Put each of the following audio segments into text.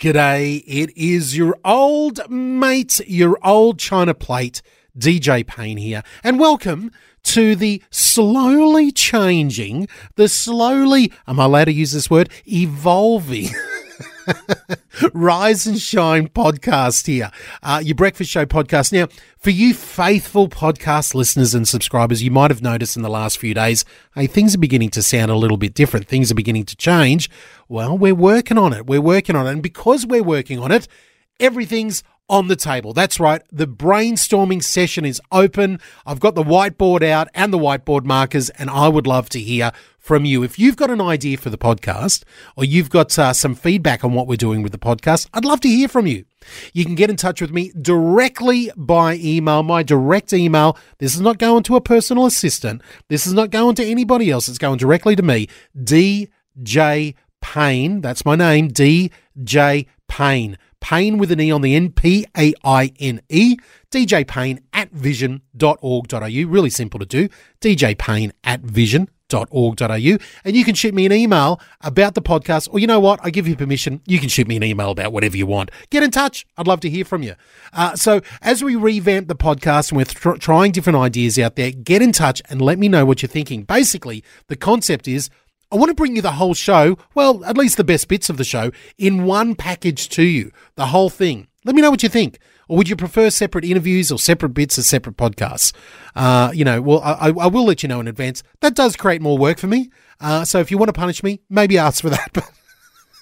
G'day, it is your old mate, your old China plate, DJ Payne here, and welcome to the slowly changing, the slowly, am I allowed to use this word? Evolving. Rise and Shine podcast here, uh, your breakfast show podcast. Now, for you faithful podcast listeners and subscribers, you might have noticed in the last few days, hey, things are beginning to sound a little bit different. Things are beginning to change. Well, we're working on it. We're working on it. And because we're working on it, everything's on the table. That's right. The brainstorming session is open. I've got the whiteboard out and the whiteboard markers, and I would love to hear from you. If you've got an idea for the podcast or you've got uh, some feedback on what we're doing with the podcast, I'd love to hear from you. You can get in touch with me directly by email. My direct email. This is not going to a personal assistant. This is not going to anybody else. It's going directly to me. DJ Payne. That's my name. DJ Payne. Payne with an E on the end, P A I N E, DJ Payne at vision.org.au. Really simple to do. DJ Payne at vision.org.au. And you can shoot me an email about the podcast, or you know what? I give you permission. You can shoot me an email about whatever you want. Get in touch. I'd love to hear from you. Uh, so, as we revamp the podcast and we're tr- trying different ideas out there, get in touch and let me know what you're thinking. Basically, the concept is I want to bring you the whole show, well, at least the best bits of the show, in one package to you, the whole thing. Let me know what you think. Or would you prefer separate interviews or separate bits or separate podcasts? Uh, you know, well, I, I will let you know in advance. That does create more work for me. Uh, so if you want to punish me, maybe ask for that.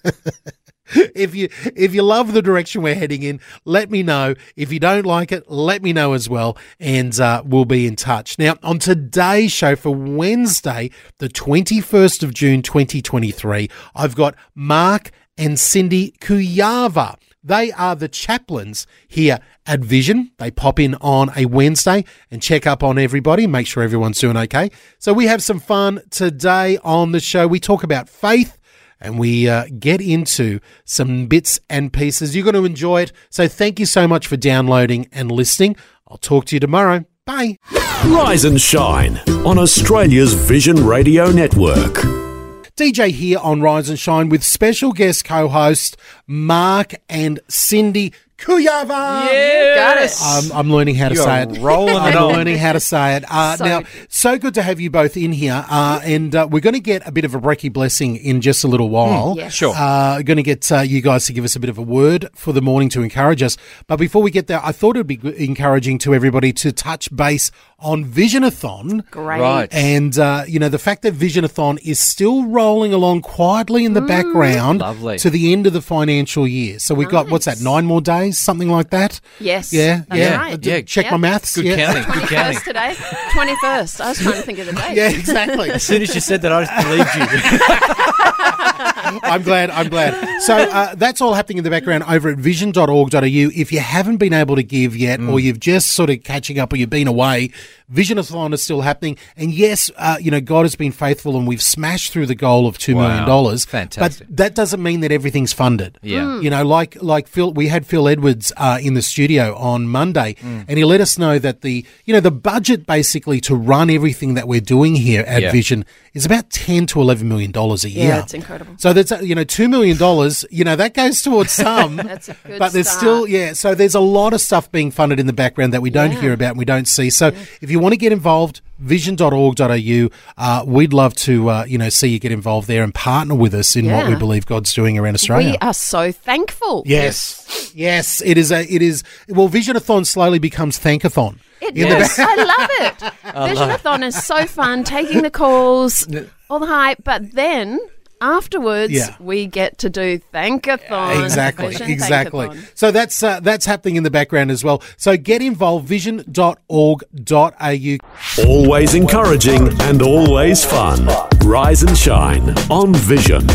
if you if you love the direction we're heading in, let me know. If you don't like it, let me know as well, and uh, we'll be in touch. Now, on today's show for Wednesday, the twenty first of June, twenty twenty three, I've got Mark and Cindy Kujawa. They are the chaplains here at Vision. They pop in on a Wednesday and check up on everybody, make sure everyone's doing okay. So we have some fun today on the show. We talk about faith and we uh, get into some bits and pieces. You're going to enjoy it. So thank you so much for downloading and listening. I'll talk to you tomorrow. Bye. Rise and shine on Australia's Vision Radio Network. DJ here on Rise and Shine with special guest co host Mark and Cindy Kujawa. got it. Um, I'm learning how to You're say it. rolling I'm it on. learning how to say it. Uh, So- now, so good to have you both in here. Uh, and uh, we're going to get a bit of a brekkie blessing in just a little while. yes. Sure. Uh, going to get uh, you guys to give us a bit of a word for the morning to encourage us. But before we get there, I thought it would be encouraging to everybody to touch base on Visionathon. Great. Right. And, uh, you know, the fact that Visionathon is still rolling along quietly in the background Lovely. to the end of the financial year. So we've got, what's that, nine more days, something like that? Yes. Yeah, That's yeah. right. Yeah. Check my Yep. maths. Good yeah. counting. Good counting. 21st today. 21st. I was trying to think of the date. yeah, exactly. As soon as you said that, I just believed you. I'm glad. I'm glad. So uh, that's all happening in the background over at vision.org.au. If you haven't been able to give yet, or Mm. you've just sort of catching up, or you've been away, Visionathon is still happening. And yes, uh, you know God has been faithful, and we've smashed through the goal of two million Wow. dollars. Fantastic. But that doesn't mean that everything's funded. Yeah. You know, like like Phil, we had Phil Edwards uh, in the studio on Monday, Mm. and he let us know that the you know the budget basically to run everything that we're doing here at Yeah. Vision is about ten to eleven million dollars a year. Yeah, it's incredible. So that's uh, you know two million dollars. You know that goes towards some. That's a good But there's start. still yeah. So there's a lot of stuff being funded in the background that we don't Yeah. hear about and we don't see. So if you want to get involved, vision.org.au. Uh, we'd love to uh, you know see you get involved there and partner with us in what we believe God's doing around Australia. We are so thankful. Yes. Yes, it is a it is well Visionathon slowly becomes Thankathon. It the. I love it. Visionathon is so fun, taking the calls, all the hype, but then afterwards Yeah. we get to do Thankathon. Exactly, Vision exactly. Thankathon. So that's uh, that's happening in the background as well. So get involved vision.org.au. Always encouraging and always fun. Rise and shine on Vision.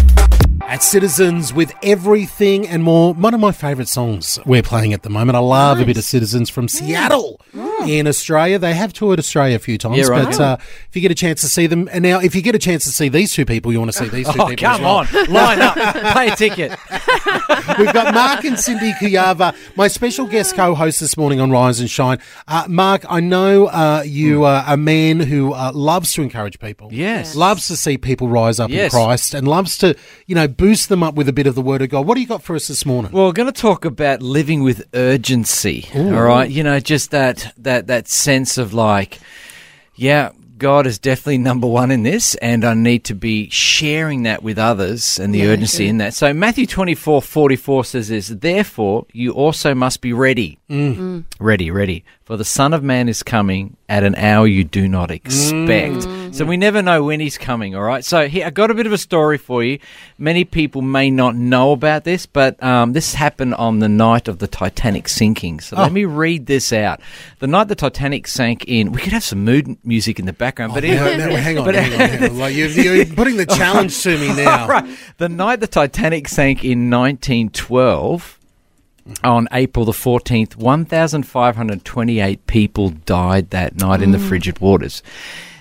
At Citizens with everything and more. One of my favourite songs we're playing at the moment. I love a bit of Citizens from Seattle in Australia. They have toured Australia a few times, Yeah, right. but uh, if you get a chance to see them, and now if you get a chance to see these two people, you want to see these two Oh, people. come well. on. Line up. Pay a ticket. We've got Mark and Cindy Kujawa, my special guest co-host this morning on Rise and Shine. Uh, Mark, I know uh, you are a man who uh, loves to encourage people. Yes. Loves to see people rise up in Christ and loves to, you know, boost them up with a bit of the Word of God. What do you got for us this morning? Well, we're going to talk about living with urgency. All right, you know, just that that that sense of like, yeah, God is definitely number one in this, and I need to be sharing that with others and the urgency in that. So Matthew twenty four forty four says this: Therefore, you also must be ready, mm. Mm. ready, ready, for the Son of Man is coming at an hour you do not expect. So we never know when he's coming. All right. So here I got a bit of a story for you. Many people may not know about this, but um, this happened on the night of the Titanic sinking. So let me read this out. The night the Titanic sank in, we could have some mood music in the background, but No, anyway- no, hang on, but- hang on, hang on. Like you're, you're putting the challenge to me now. right. The night the Titanic sank in 1912, on April the 14th, 1,528 people died that night in the mm. frigid waters.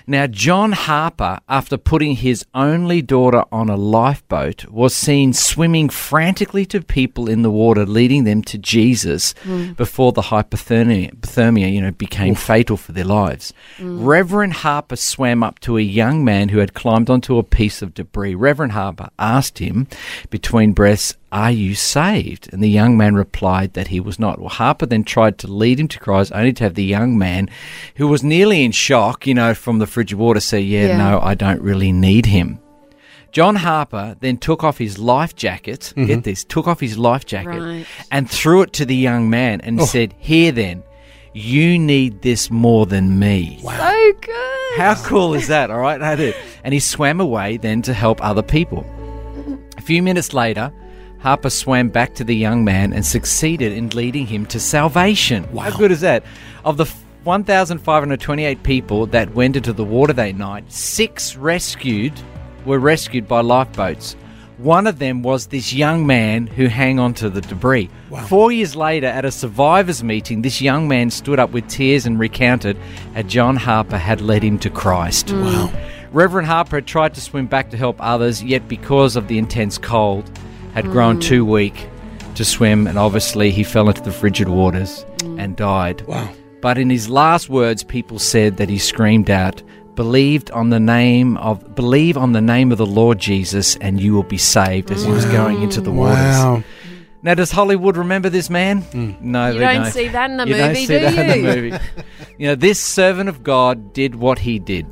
Now, John Harper, after putting his only daughter on a lifeboat, was seen swimming frantically to people in the water, leading them to Jesus mm. before the hypothermia, hypothermia, you know, became fatal for their lives. Mm. Reverend Harper swam up to a young man who had climbed onto a piece of debris. Reverend Harper asked him, between breaths, are you saved? And the young man replied that he was not. Well, Harper then tried to lead him to Christ, only to have the young man, who was nearly in shock, you know, from the frigid water, say, Yeah, Yeah. no, I don't really need him. John Harper then took off his life jacket, get mm-hmm. this, took off his life jacket Right. and threw it to the young man and oh. said, Here then, you need this more than me. So good. How cool is that? All right, I did. And he swam away then to help other people. A few minutes later, Harper swam back to the young man and succeeded in leading him to salvation. How good is that? Of the 1,528 people that went into the water that night, six rescued were rescued by lifeboats. One of them was this young man who hung onto the debris. Four years later, at a survivors meeting, this young man stood up with tears and recounted how John Harper had led him to Christ. Mm. Wow. Reverend Harper had tried to swim back to help others, yet because of the intense cold, had grown mm. too weak to swim, and obviously he fell into the frigid waters mm. and died. Wow. But in his last words, people said that he screamed out, believed on the name of believe on the name of the Lord Jesus and you will be saved as he was going into the waters. Wow. Now does Hollywood remember this man? Mm. No, You they don't see that in the you don't movie, see do that in the you? movie. you know, this servant of God did what he did.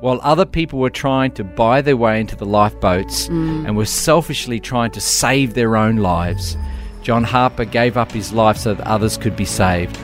While other people were trying to buy their way into the lifeboats Mm. and were selfishly trying to save their own lives, John Harper gave up his life so that others could be saved.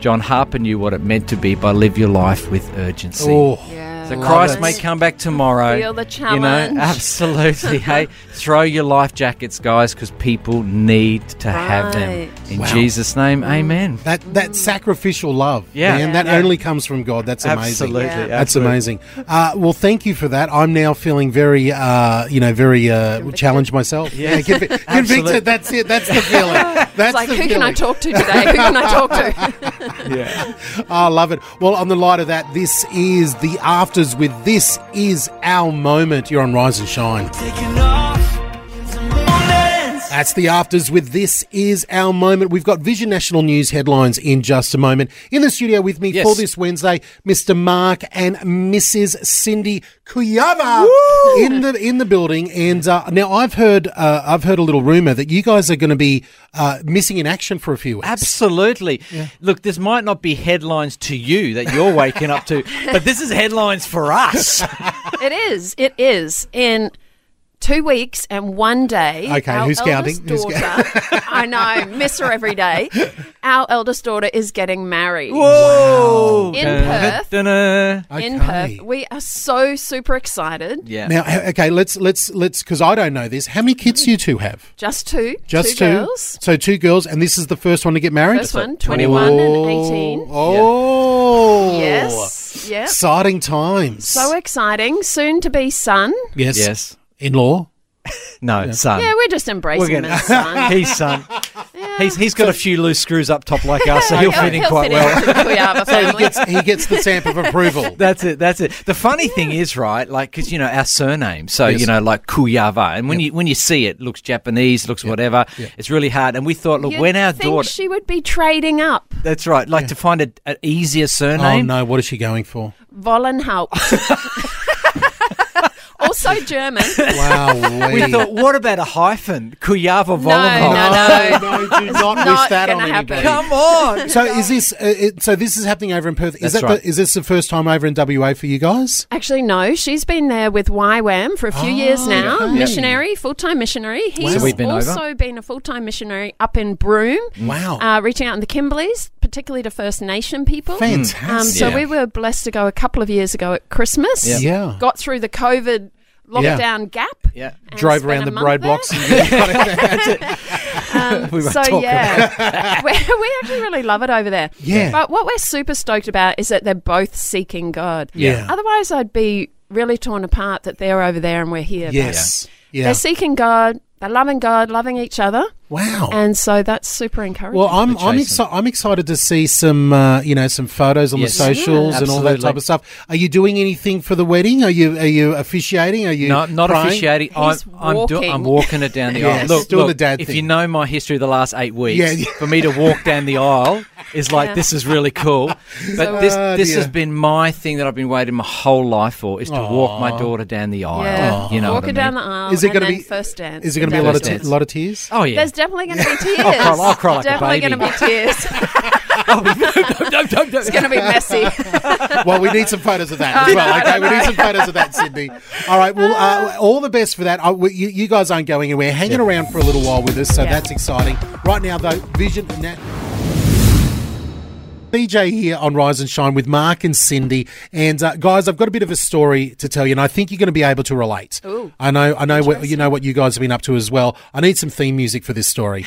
John Harper knew what it meant to be by live your life with urgency. Oh, Yeah. So Love Christ it. may come back tomorrow. Feel the You know, absolutely. hey, throw your life jackets, guys, because people need to have them. Right. In Wow. Jesus' name, amen. that that sacrificial love, Yeah. man, that Yeah. only comes from God. That's amazing. Absolutely. Yeah. That's absolutely. amazing. Uh, well, thank you for that. I'm now feeling very, uh, you know, very uh, challenged myself. Yes. Yeah, convi- Absolutely. convicted. That's it. That's the feeling. That's It's like, the who feeling. can I talk to today? Who can I talk to? Yeah. I love it. Well, on the light of that, this is the afters with this is our moment. You're on Rise and Shine. That's the afters with This Is Our Moment. We've got Vision National News headlines in just a moment. In the studio with me Yes. for this Wednesday, Mr. Mark and Mrs. Cindy Kujawa in the in the building. And uh, now I've heard uh, I've heard a little rumor that you guys are going to be uh, missing in action for a few weeks. Absolutely. Look, this might not be headlines to you that you're waking up to, but this is headlines for us. it is. It is. In two weeks and one day. Okay, our who's counting? eldest Who's Daughter, I know, miss her every day. Our eldest daughter is getting married. Whoa! In Perth. In Okay. Perth, we are so super excited. Yeah. Now, h- okay, let's let's let's because I don't know this. How many kids do you two have? Just two, Just two two. girls. So two girls, and this is the first one to get married. First one, 21 and 18. Oh, Yes, yep. exciting times. So exciting. Soon to be son. yes, Yes. In law. No, son. Yeah, we're just embracing We're him gonna- as son. He's son. He's he's got a few loose screws up top like us, so he'll fit in quite fit well. into the Kujawa So he gets, he gets the stamp of approval. That's it. That's it. The funny thing is, right? Like, because you know our surname, so Yes. you know, like Kujawa, and when you when you see it, it looks Japanese, looks whatever. It's really hard. And we thought, look, You'd when our think daughter, she would be trading up that's right, like to find a, an easier Oh surname. no, what is she going for? Vollenhaupt. Also German. Wow, We thought, what about a hyphen? Kuyava No, Vollenhof. no, no. no, do not wish that on gonna happen. anybody. Come on. So is this? Uh, it, so this is happening over in Perth. Is That's that right. the, is this the first time over in WA for you guys? Actually, no. She's been there with YWAM for a few years now. okay. Missionary, full time missionary. He's So we've been also over? been a full time missionary up in Broome, Wow, uh, reaching out in the Kimberleys, particularly to First Nation people. fantastic. Um, so Yeah. we were blessed to go a couple of years ago at Christmas. Yeah. yeah. Got through the COVID lockdown gap. Yeah. and Drove around the month there. roadblocks. Um, We so talking. yeah, we, we actually really love it over there. Yeah. But what we're super stoked about is that they're both seeking God. Yeah. Otherwise, I'd be really torn apart that they're over there and we're here. yes. Yeah. They're seeking God. They're loving God, loving each other, Wow. and so that's super encouraging. Well, I'm I'm, exci- I'm excited to see some uh, you know some photos on Yes. the socials Yeah. and all that type of stuff. Are you doing anything for the wedding? Are you are you officiating? Are you No, not praying? officiating. I'm, He's I'm, do- walking. I'm walking it down the Yeah, aisle. he's Look, doing look, the dad if thing. you know my history of the last eight weeks, Yeah, yeah. for me to walk down the aisle is like Yeah. this is really cool. But this Oh, this dear. has been my thing that I've been waiting my whole life for is to walk my daughter down the aisle. yeah, You know walk what I her down mean? the aisle. Is it going to be first dance? Is it going to be a lot of First te- lot of tears? Oh yeah. There's definitely going to be tears. cry- I'll cry like definitely going to be tears. No, no, no, it's going to be messy. well, we need some photos of that as well. Okay, we need some photos of that, Cindy. All right. Well, uh, all the best for that. Uh, we, you, you guys aren't going anywhere. Hanging around for a little while with us, so Yeah. that's exciting. Right now, though, Vision. Na- DJ here on Rise and Shine with Mark and Cindy, and uh, guys, I've got a bit of a story to tell you, and I think you're going to be able to relate. Ooh. I know, I know what you know what you guys have been up to as well. I need some theme music for this story.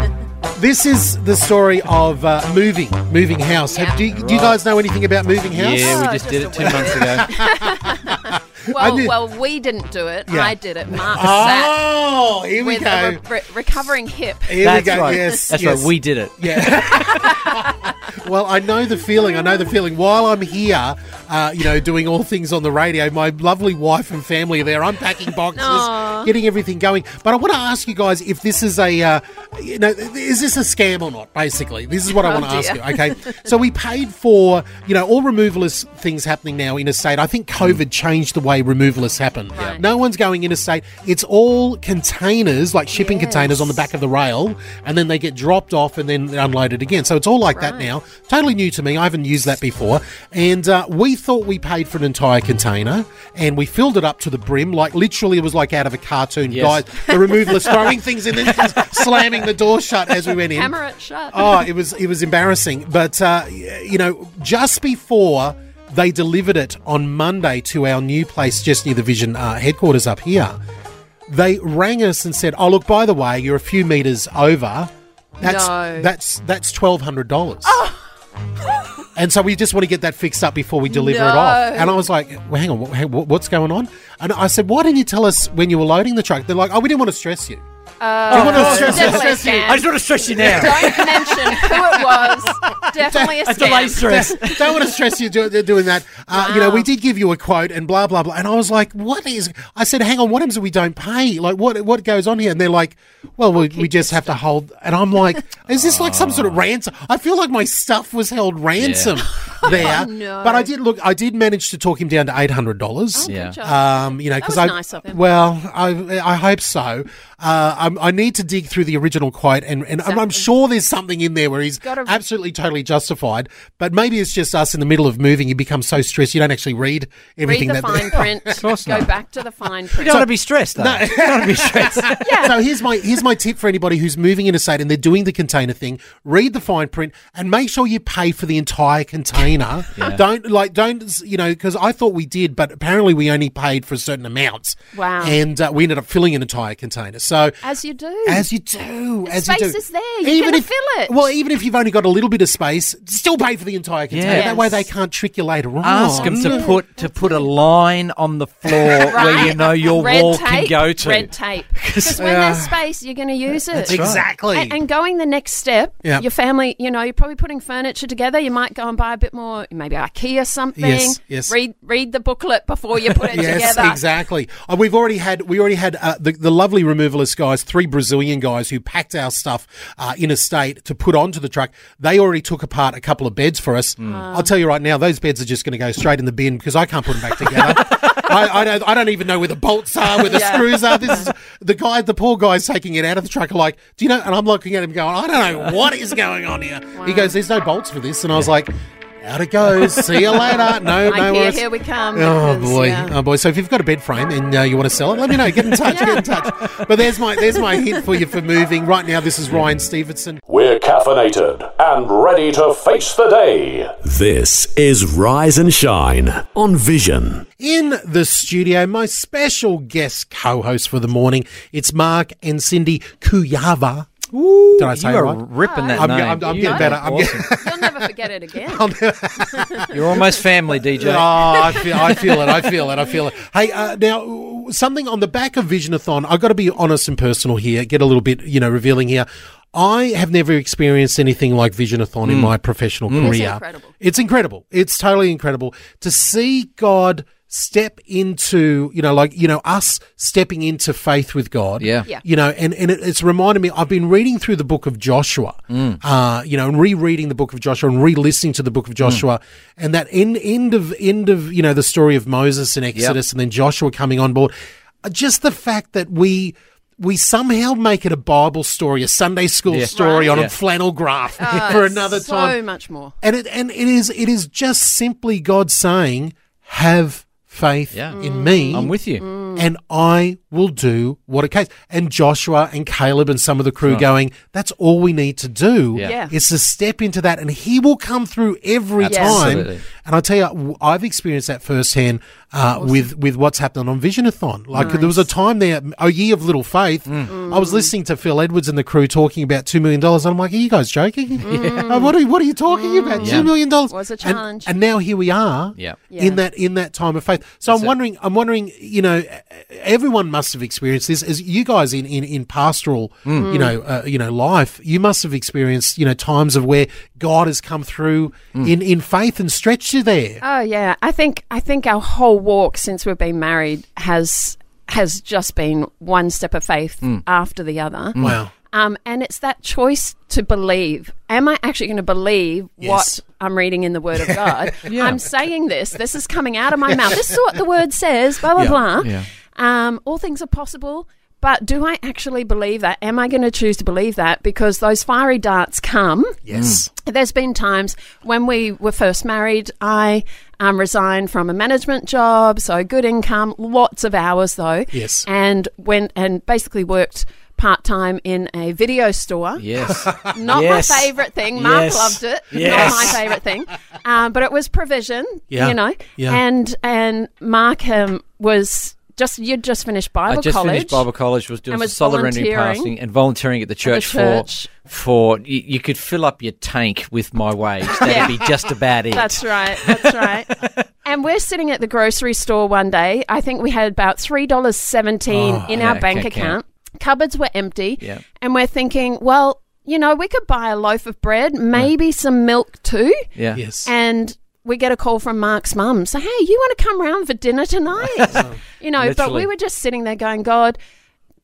this is the story of uh, moving, moving house. Have, do, you, do you guys know anything about moving house? Yeah, we Oh, just just did it two months ago. Well, did- well, we didn't do it. Yeah. I did it. Mark sat Oh, here we with go. a re- re- recovering hip. Here That's we go. right. Yes, That's yes. right. We did it. Yeah. well, I know the feeling. I know the feeling. While I'm here, uh, you know, doing all things on the radio, my lovely wife and family are there unpacking boxes, Aw. getting everything going. But I want to ask you guys if this is a, uh, you know, is this a scam or not? Basically, this is what I Oh, want to ask you. Okay, so we paid for, you know, all removalist things happening now in a state. I think COVID changed the way removalists happen. Right. No one's going interstate. It's all containers, like shipping Yes. containers on the back of the rail, and then they get dropped off and then unloaded again. So it's all like that now. Totally new to me. I haven't used that before. And uh, we thought we paid for an entire container, and we filled it up to the brim. Like literally, it was like out of a cartoon. Yes. Guys, the removalists throwing things in, and just slamming the door shut as we went in. Hammer it shut. Oh, it was it was embarrassing. But uh, you know, just before they delivered it on Monday to our new place just near the Vision uh, headquarters up here, they rang us and said, "Oh, look, by the way, you're a few meters over. That's No. that's that's twelve hundred dollars." And so we just want to get that fixed up before we deliver it off. And I was like, well, hang on, what, hang- what- what's going on? And I said, why didn't you tell us when you were loading the truck? They're like, oh, we didn't want to stress you. Uh, Do you want to stress, definitely stress you? scam. I just want to stress you now. Don't mention who it was. Definitely a A delay scam. stress. don't want to stress you do, doing that. Uh, You know, we did give you a quote and blah blah blah. And I was like, "What is?" I said, "Hang on, what happens if we don't pay? Like, what what goes on here?" And they're like, "Well, we, we just have to hold." And I'm like, "Is this like some sort of ransom?" I feel like my stuff was held ransom there. Oh, no. But I did look. I did manage to talk him down to eight hundred dollars. Good Yeah. job. Um, you know, because was I nice of him. well, I I hope so. Uh, I'm, I need to dig through the original quote, and, and I'm, I'm sure there's something in there where he's Gotta- absolutely totally justified. But maybe it's just us in the middle of moving. You become so stressed you don't actually read everything Read the that. fine print. course Go not. back to the fine print. You don't want to be stressed, though. You don't want to be stressed. Yeah. So here's my here's my tip for anybody who's moving in a state and they're doing the container thing. Read the fine print and make sure you pay for the entire container. Don't like don't you know because I thought we did, but apparently we only paid for certain amounts. Wow. And uh, we ended up filling an entire container. So As you do. as you do, as you space do. is there. You're gonna fill it. Well, even if you've only got a little bit of space, still pay for the entire container. Yeah. That way they can't trick you later on. Ask them to put to put a line on the floor where you know your Red wall tape, can go to. Red tape. Because when there's space, you're going to use it. Exactly. And, and going the next step, Yeah. your family, you know, you're probably putting furniture together. You might go and buy a bit more, maybe IKEA something. Yes, yes. Read read the booklet before you put it Yes, together. exactly. Uh, we've already had we already had uh, the the lovely removalist guys, three Brazilian guys who packed our stuff uh, in a state to put onto the truck. They already took apart a couple of beds for us. I'll tell you right now, those beds are just going to go straight in the bin because I can't put them back together. I, I don't. I don't even know where the bolts are, where the screws are. This is the guy. The poor guy's taking it out of the truck. Like, do you know? And I'm looking at him, going, I don't know what is going on here. He goes, "There's no bolts for this," and I was like. Out it goes. See you later. No, no IKEA, worries. here we come. Oh because, boy, yeah. oh boy! So if you've got a bed frame and uh, you want to sell it, let me know. Get in touch. Get in touch. But there's my there's my hint for you for moving. Right now, this is Ryan Stevenson. We're caffeinated and ready to face the day. This is Rise and Shine on Vision. In the studio, my special guest co-host for the morning. It's Mark and Cindy Kujawa. Did I say you are right? ripping that I'm, name. I'm, I'm You getting are better. I'm awesome. getting, You'll never forget it again. You're almost family, DJ. Oh, I feel, I feel it. I feel it. I feel it. Hey, uh, now something on the back of Visionathon. I've got to be honest and personal here. Get a little bit, you know, revealing here. I have never experienced anything like Visionathon in my professional career. It's incredible. It's incredible. It's totally incredible to see God step into, you know, like, you know, us stepping into faith with God. Yeah. Yeah. You know, and, and it, it's reminded me, I've been reading through the book of Joshua, uh, you know, and rereading the book of Joshua and re-listening to the book of Joshua and that end, end of, end of, you know, the story of Moses and Exodus and then Joshua coming on board. Uh, Just the fact that we, we somehow make it a Bible story, a Sunday school Yeah. story Right. on Yeah. a flannel graph Oh, for another so time. So much more. And it and it is it is just simply God saying, "Have faith Yeah. in me." I'm with you. Mm. and I will do what it takes. And Joshua and Caleb and some of the crew going, that's all we need to do Yeah. Yeah. is to step into that and he will come through every Yes. time. And I'll tell you, I've experienced that firsthand uh, with, with what's happening on Visionathon. Like there was a time there, a year of little faith. Mm. I was listening to Phil Edwards and the crew talking about $2 million. And I'm like, are you guys joking? Uh, what, are, what are you talking about? Yeah. $2 million? Was a challenge. And, now here we are Yeah. Yeah. in that in that time of faith. So I'm it. wondering, I'm wondering, you know, everyone must have experienced this. As you guys in in, in pastoral, Mm. you know, uh, you know, life, you must have experienced, you know, times of where God has come through Mm. in in faith and stretched you there. Oh yeah, I think I think our whole walk since we've been married has has just been one step of faith Mm. after the other. Wow. Um, and it's that choice to believe. Am I actually going to believe Yes. what I'm reading in the Word of God? I'm saying this. This is coming out of my mouth. This is what the Word says. Blah blah Yeah. blah. Yeah. Um, all things are possible. But do I actually believe that? Am I going to choose to believe that? Because those fiery darts come. Yes. There's been times when we were first married, I um, resigned from a management job, so good income, lots of hours though. Yes. And went and basically worked part time in a video store. Yes. Not Yes. my favourite thing. Mark Yes. loved it. Yes. Not my favourite thing. Um, but it was provision, Yeah. you know. Yeah. And and Mark um, was just you'd just finished Bible I just college. finished Bible college, was doing and was solid rendering volunteering passing and volunteering at the church, church. for for you, you could fill up your tank with my wage. That'd Yeah. be just about it. That's right. That's right. and we're sitting at the grocery store one day. I think we had about three dollars seventeen Oh, in yeah, our bank can't account. Cupboards were empty, Yeah. and we're thinking, well, you know, we could buy a loaf of bread, maybe some milk too. yeah. Yes. And we get a call from Mark's mum, say, "Hey, you want to come round for dinner tonight?" you know, but we were just sitting there going, "God."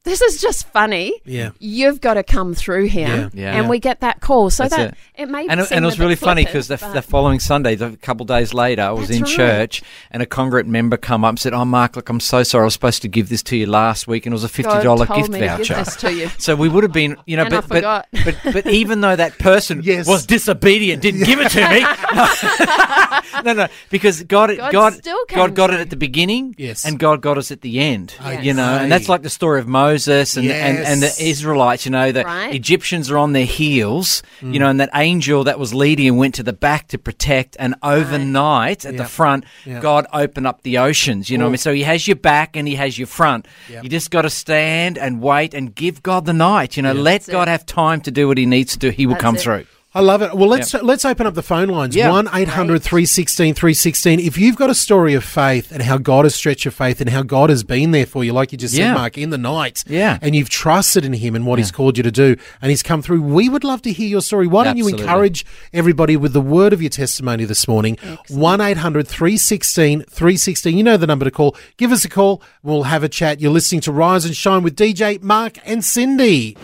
This is just funny. Yeah. You've got to come through here. Yeah. Yeah. And we get that call. So That's that it. it, may And, it- and it was really funny because the, the following Sunday, the- a couple of days later, I was in right. church and a congregant member come up and said, "Oh, Mark, look, I'm so sorry. I was supposed to give this to you last week, and it was a fifty God dollar told gift me to voucher." give this to you. So we would have been, you know, And but, but, forgot. but but even though that person Yes. was disobedient, didn't give it to me. no, no, because God, God still came God got it at the beginning, Yes. and God got us at the end. I You know, and that's like the story of Moses. Moses and, and, and the Israelites, you know, the Right. Egyptians are on their heels, Mm. you know, and that angel that was leading and went to the back to protect. And overnight at the front, Yeah. God opened up the oceans, you know what I mean? So he has your back and he has your front. You just got to stand and wait and give God the night, you know, let That's God it. have time to do what he needs to do. He will That's come it. through. I love it. Well, let's uh, let's open up the phone lines. Yeah. One 800 316 316. If you've got a story of faith and how God has stretched your faith and how God has been there for you, like you just Yeah. said, Mark, in the night, Yeah. and you've trusted in Him and what He's called you to do, and He's come through, we would love to hear your story. Why don't you encourage everybody with the word of your testimony this morning? 1 800 316 316. You know the number to call. Give us a call. We'll have a chat. You're listening to Rise and Shine with DJ, Mark, and Cindy.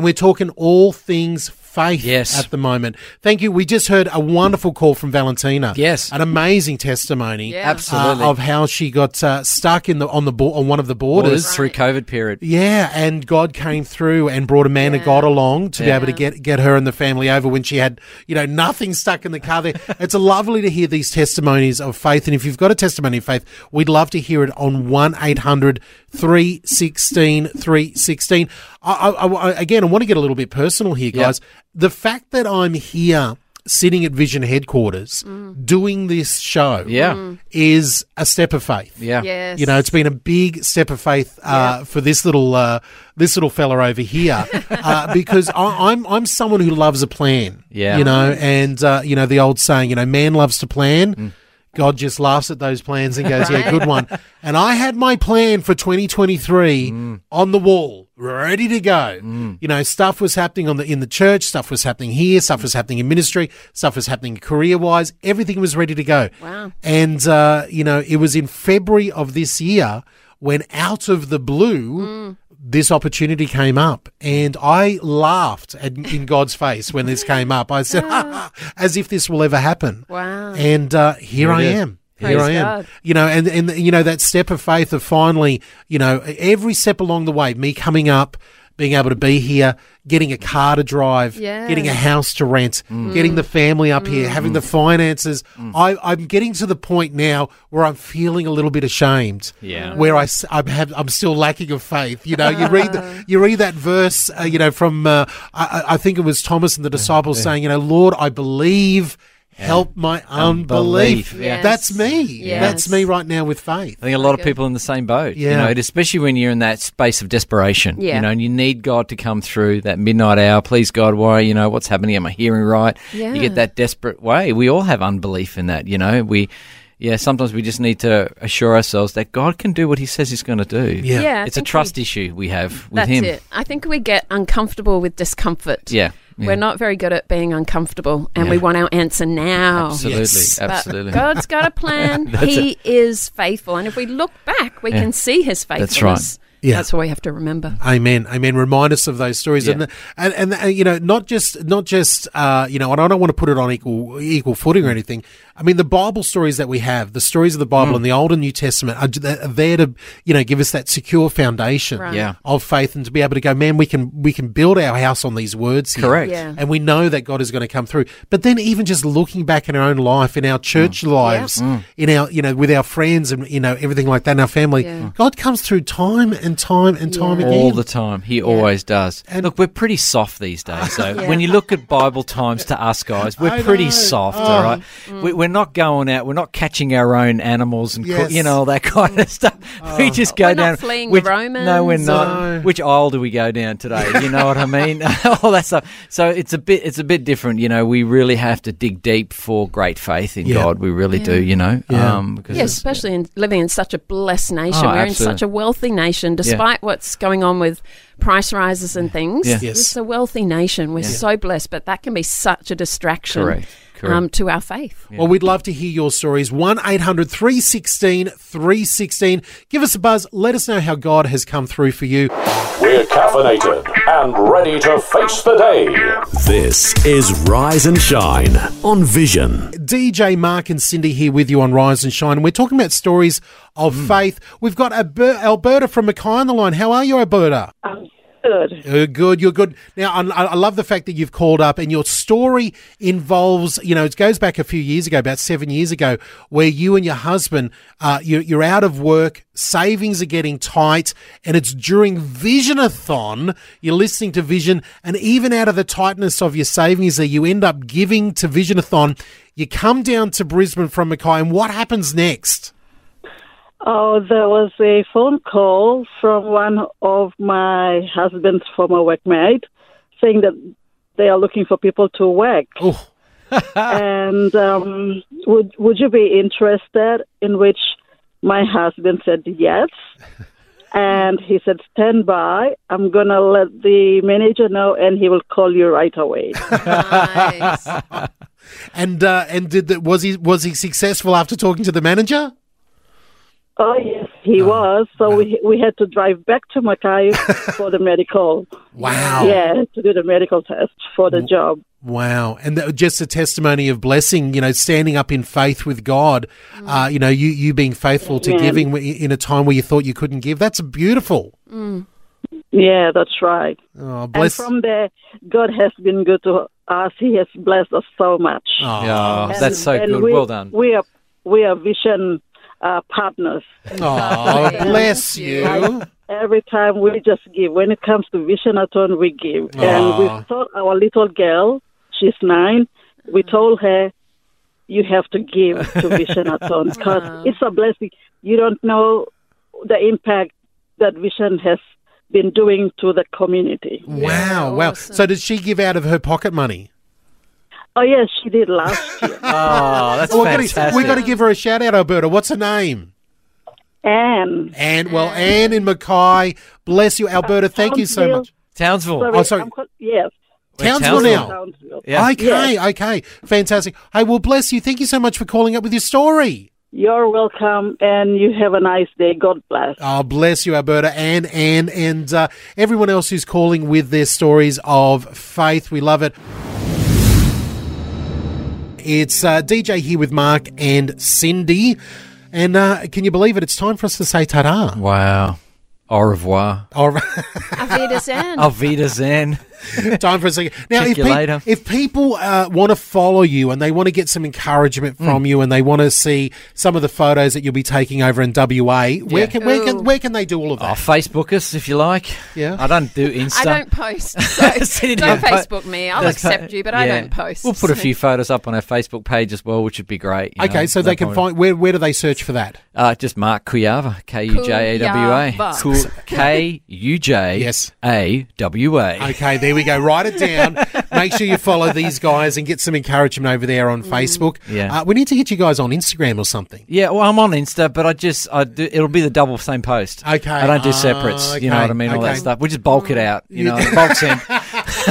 And we're talking all things faith Yes. at the moment. Thank you. We just heard a wonderful call from Valentina. Yes. An amazing testimony. Yeah. Absolutely. uh, of how she got uh, stuck in the on the bo- on one of the Borders borders. through COVID period. Yeah, and God came through and brought a man of God along to be able to get get her and the family over when she had, you know, nothing stuck in the car there. it's a lovely to hear these testimonies of faith. And if you've got a testimony of faith, we'd love to hear it on 1 800 316 316. I, I, I, again, I want to get a little bit personal here, Yeah. guys. The fact that I'm here sitting at Vision headquarters doing this show Yeah. is a step of faith. Yeah. Yes. You know, it's been a big step of faith uh, for this little uh, this little fella over here uh, because I, I'm I'm someone who loves a plan. Yeah. You know, and uh, you know the old saying, you know, man loves to plan. God just laughs at those plans and goes, "Yeah, good one." And I had my plan for 2023 mm. on the wall, ready to go. Mm. You know, stuff was happening on the in the church, stuff was happening here, stuff was happening in ministry, stuff was happening career wise. Everything was ready to go. Wow. And uh, you know, it was in February of this year when, out of the blue. Mm. This opportunity came up, and I laughed at, in God's face when this came up. I said, "As if this will ever happen." Wow. And uh, here Here I it is. am. Here I am. God. You know, and, and you know that step of faith of finally, you know, every step along the way, me coming up, being able to be here, getting a car to drive, Yeah. getting a house to rent, getting the family up here, having the finances. I, I'm getting to the point now where I'm feeling a little bit ashamed. Yeah. Where I, s- I'm, have, I'm still lacking of faith. You know, you read the, you read that verse, uh, you know, from uh, I, I I think it was Thomas and the disciples saying, you know, Lord, I believe. Help my unbelief. Unbelief, yeah. That's me. Yes. That's me right now with faith. I think a lot of people in the same boat. You Yeah. know, especially when you're in that space of desperation. Yeah. You know, and you need God to come through that midnight hour. Please, God, why, you know, what's happening? Am I hearing right? Yeah. You get that desperate way. We all have unbelief in that, you know. We yeah, sometimes we just need to assure ourselves that God can do what he says he's gonna do. Yeah. Yeah, It's a trust we- issue we have with him. That's him. it. I think we get uncomfortable with discomfort. Yeah. Yeah. We're not very good at being uncomfortable, and we want our answer now. Absolutely. Yes. But Absolutely. God's got a plan. he is faithful, and if we look back, we Yeah. can see His faithfulness. That's right. Yeah. That's what we have to remember. Amen. Amen. Remind us of those stories, Yeah. and, and and uh, you know, not just not just uh, you know, and I don't want to put it on equal equal footing or anything. I mean, the Bible stories that we have, the stories of the Bible mm. in the Old and New Testament, are, are there to you know give us that secure foundation Right. Yeah. of faith, and to be able to go, man, we can we can build our house on these words. Here. Correct. Yeah. And we know that God is going to come through. But then even just looking back in our own life, in our mm. church lives, mm. in our, you know, with our friends and, you know, everything like that in our family, Yeah. God comes through time and time and time Yeah. again. All the time. He always does. And- look, we're pretty soft these days. So Yeah. when you look at Bible times to us guys, we're I pretty know. soft, Oh. all right? We, we're not going out. We're not catching our own animals and, Yes. cook, you know, all that kind of stuff. We just go We're not down. fleeing which, the Romans No, we're not. No. Which aisle do we go down today? You know what I mean? all that stuff. So it's a bit, it's a bit different. You know, we really have to dig deep for great faith in Yeah. God. We really do. You know, Yeah. um, because Yeah, especially in living in such a blessed nation. Oh, We're in such a wealthy nation, despite what's going on with price rises and things. Yeah. Yes. It's a wealthy nation. We're Yeah. so blessed, but that can be such a distraction correct. Correct. um, to our faith. Well, we'd love to hear your stories. 1 800 316 316. Give us a buzz. Let us know how God has come through for you. We're caffeinated and ready to face the day. This is Rise and Shine on Vision. DJ Mark and Cindy here with you on Rise and Shine. We're talking about stories of faith. We've got Alberta from Mackay on the line. How are you, Alberta? Um, good. You're good. You're good. Now, I, I love the fact that you've called up and your story involves, you know, it goes back a few years ago, about seven years ago, where you and your husband, uh, you're, you're out of work, savings are getting tight, and it's during Visionathon. You're listening to Vision, and even out of the tightness of your savings, that you end up giving to Visionathon. You come down to Brisbane from Mackay, and what happens next? Oh, there was a phone call from one of my husband's former workmate saying that they are looking for people to work. Oh, and um, would would you be interested? In which my husband said yes, and he said stand by. I'm gonna let the manager know, and he will call you right away. Nice. and uh, and did the, was he was he successful after talking to the manager? Oh yes, he uh, was. So uh. we we had to drive back to Mackay for the medical. Wow. Yeah, to do the medical test for the job. Wow. And that, just a testimony of blessing, you know, standing up in faith with God, mm. uh, you know, you, you being faithful to Amen. giving in a time where you thought you couldn't give. That's beautiful. Mm. Yeah, that's right. Oh, And from there, God has been good to us. He has blessed us so much. Oh, Yeah, And- that's so and good. We, well done. We are we are vision uh, partners. oh, bless you. Every time we just give. When it comes to Visionathon, we give. Aw. And we told our little girl, she's nine, we told her, you have to give to Visionathon because it's a blessing. You don't know the impact that Vision has been doing to the community. Wow, wow. awesome. So did she give out of her pocket money? Oh, yes, she did last year. Oh, that's Well, we gotta- fantastic. we got to give her a shout out, Alberta. What's her name? and Anne. Well, Anne in Mackay. Bless you, Alberta. Thank you so much. Townsville. sorry, Oh, sorry. I'm call- yes, Townsville Townsville. now. Townsville. Yeah. Okay, okay. Fantastic. Hey, well, bless you. Thank you so much for calling up with your story. You're welcome, and you have a nice day. God bless. Oh, bless you, Alberta, and Anne, and uh, everyone else who's calling with their stories of faith. We love it. It's uh, DJ here with Mark and Cindy. And uh, can you believe it? It's time for us to say ta-da. Wow. Au revoir. Or- Auf Wiedersehen. Auf Wiedersehen. time for a second. Now, Check if, you later. if people uh, want to follow you and they want to get some encouragement Hmm. from you and they want to see some of the photos that you'll be taking over in WA, where can where Ooh. can where can they do all of Oh, that? Facebook us if you like. Yeah. I don't do Insta. I don't post. So don't don't Facebook me. I'll That's accept pa- you, but I don't post. We'll put a few photos up on our Facebook page as well, which would be great. you Okay, know, so they can problem. find where where do they search for that? Uh, just Mark Kujawa, K U J A W A. Kujawa. K U J Yes. A W A. Okay, there we go. Write it down. Make sure you follow these guys and get some encouragement over there on Facebook. Yeah. Uh, we need to get you guys on Instagram or something. Yeah, well, I'm on Insta, but I just I do. It'll be the double same post. Okay. I don't do separates. You know what I mean? All that stuff. We just bulk it out. You know, bulks in.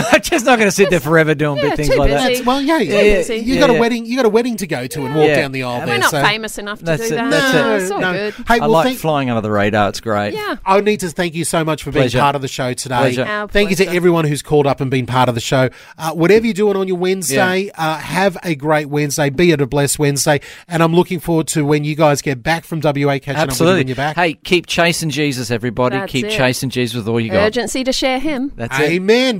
I'm just not going to sit there forever doing Yeah, big things too like busy. that. That's, well, yeah, yeah, yeah, busy. you yeah, got a wedding. You got a wedding to go to and walk Yeah. down the aisle. We're there, not so- famous enough to That's do it. that. That's no, it. it's all no. good. Hey, I well, like thank, flying under the radar. It's great. Yeah. I need to thank you so much for being part of the show today. Pleasure. Our Thank you to everyone who's called up and been part of the show. Uh, whatever you're doing on your Wednesday, uh, have a great Wednesday. Be it a blessed Wednesday. And I'm looking forward to when you guys get back from WA catching up with you Absolutely. when you're back. Hey, keep chasing Jesus, everybody. That's keep it. chasing Jesus with all you got. Urgency to share him. That's it. Amen.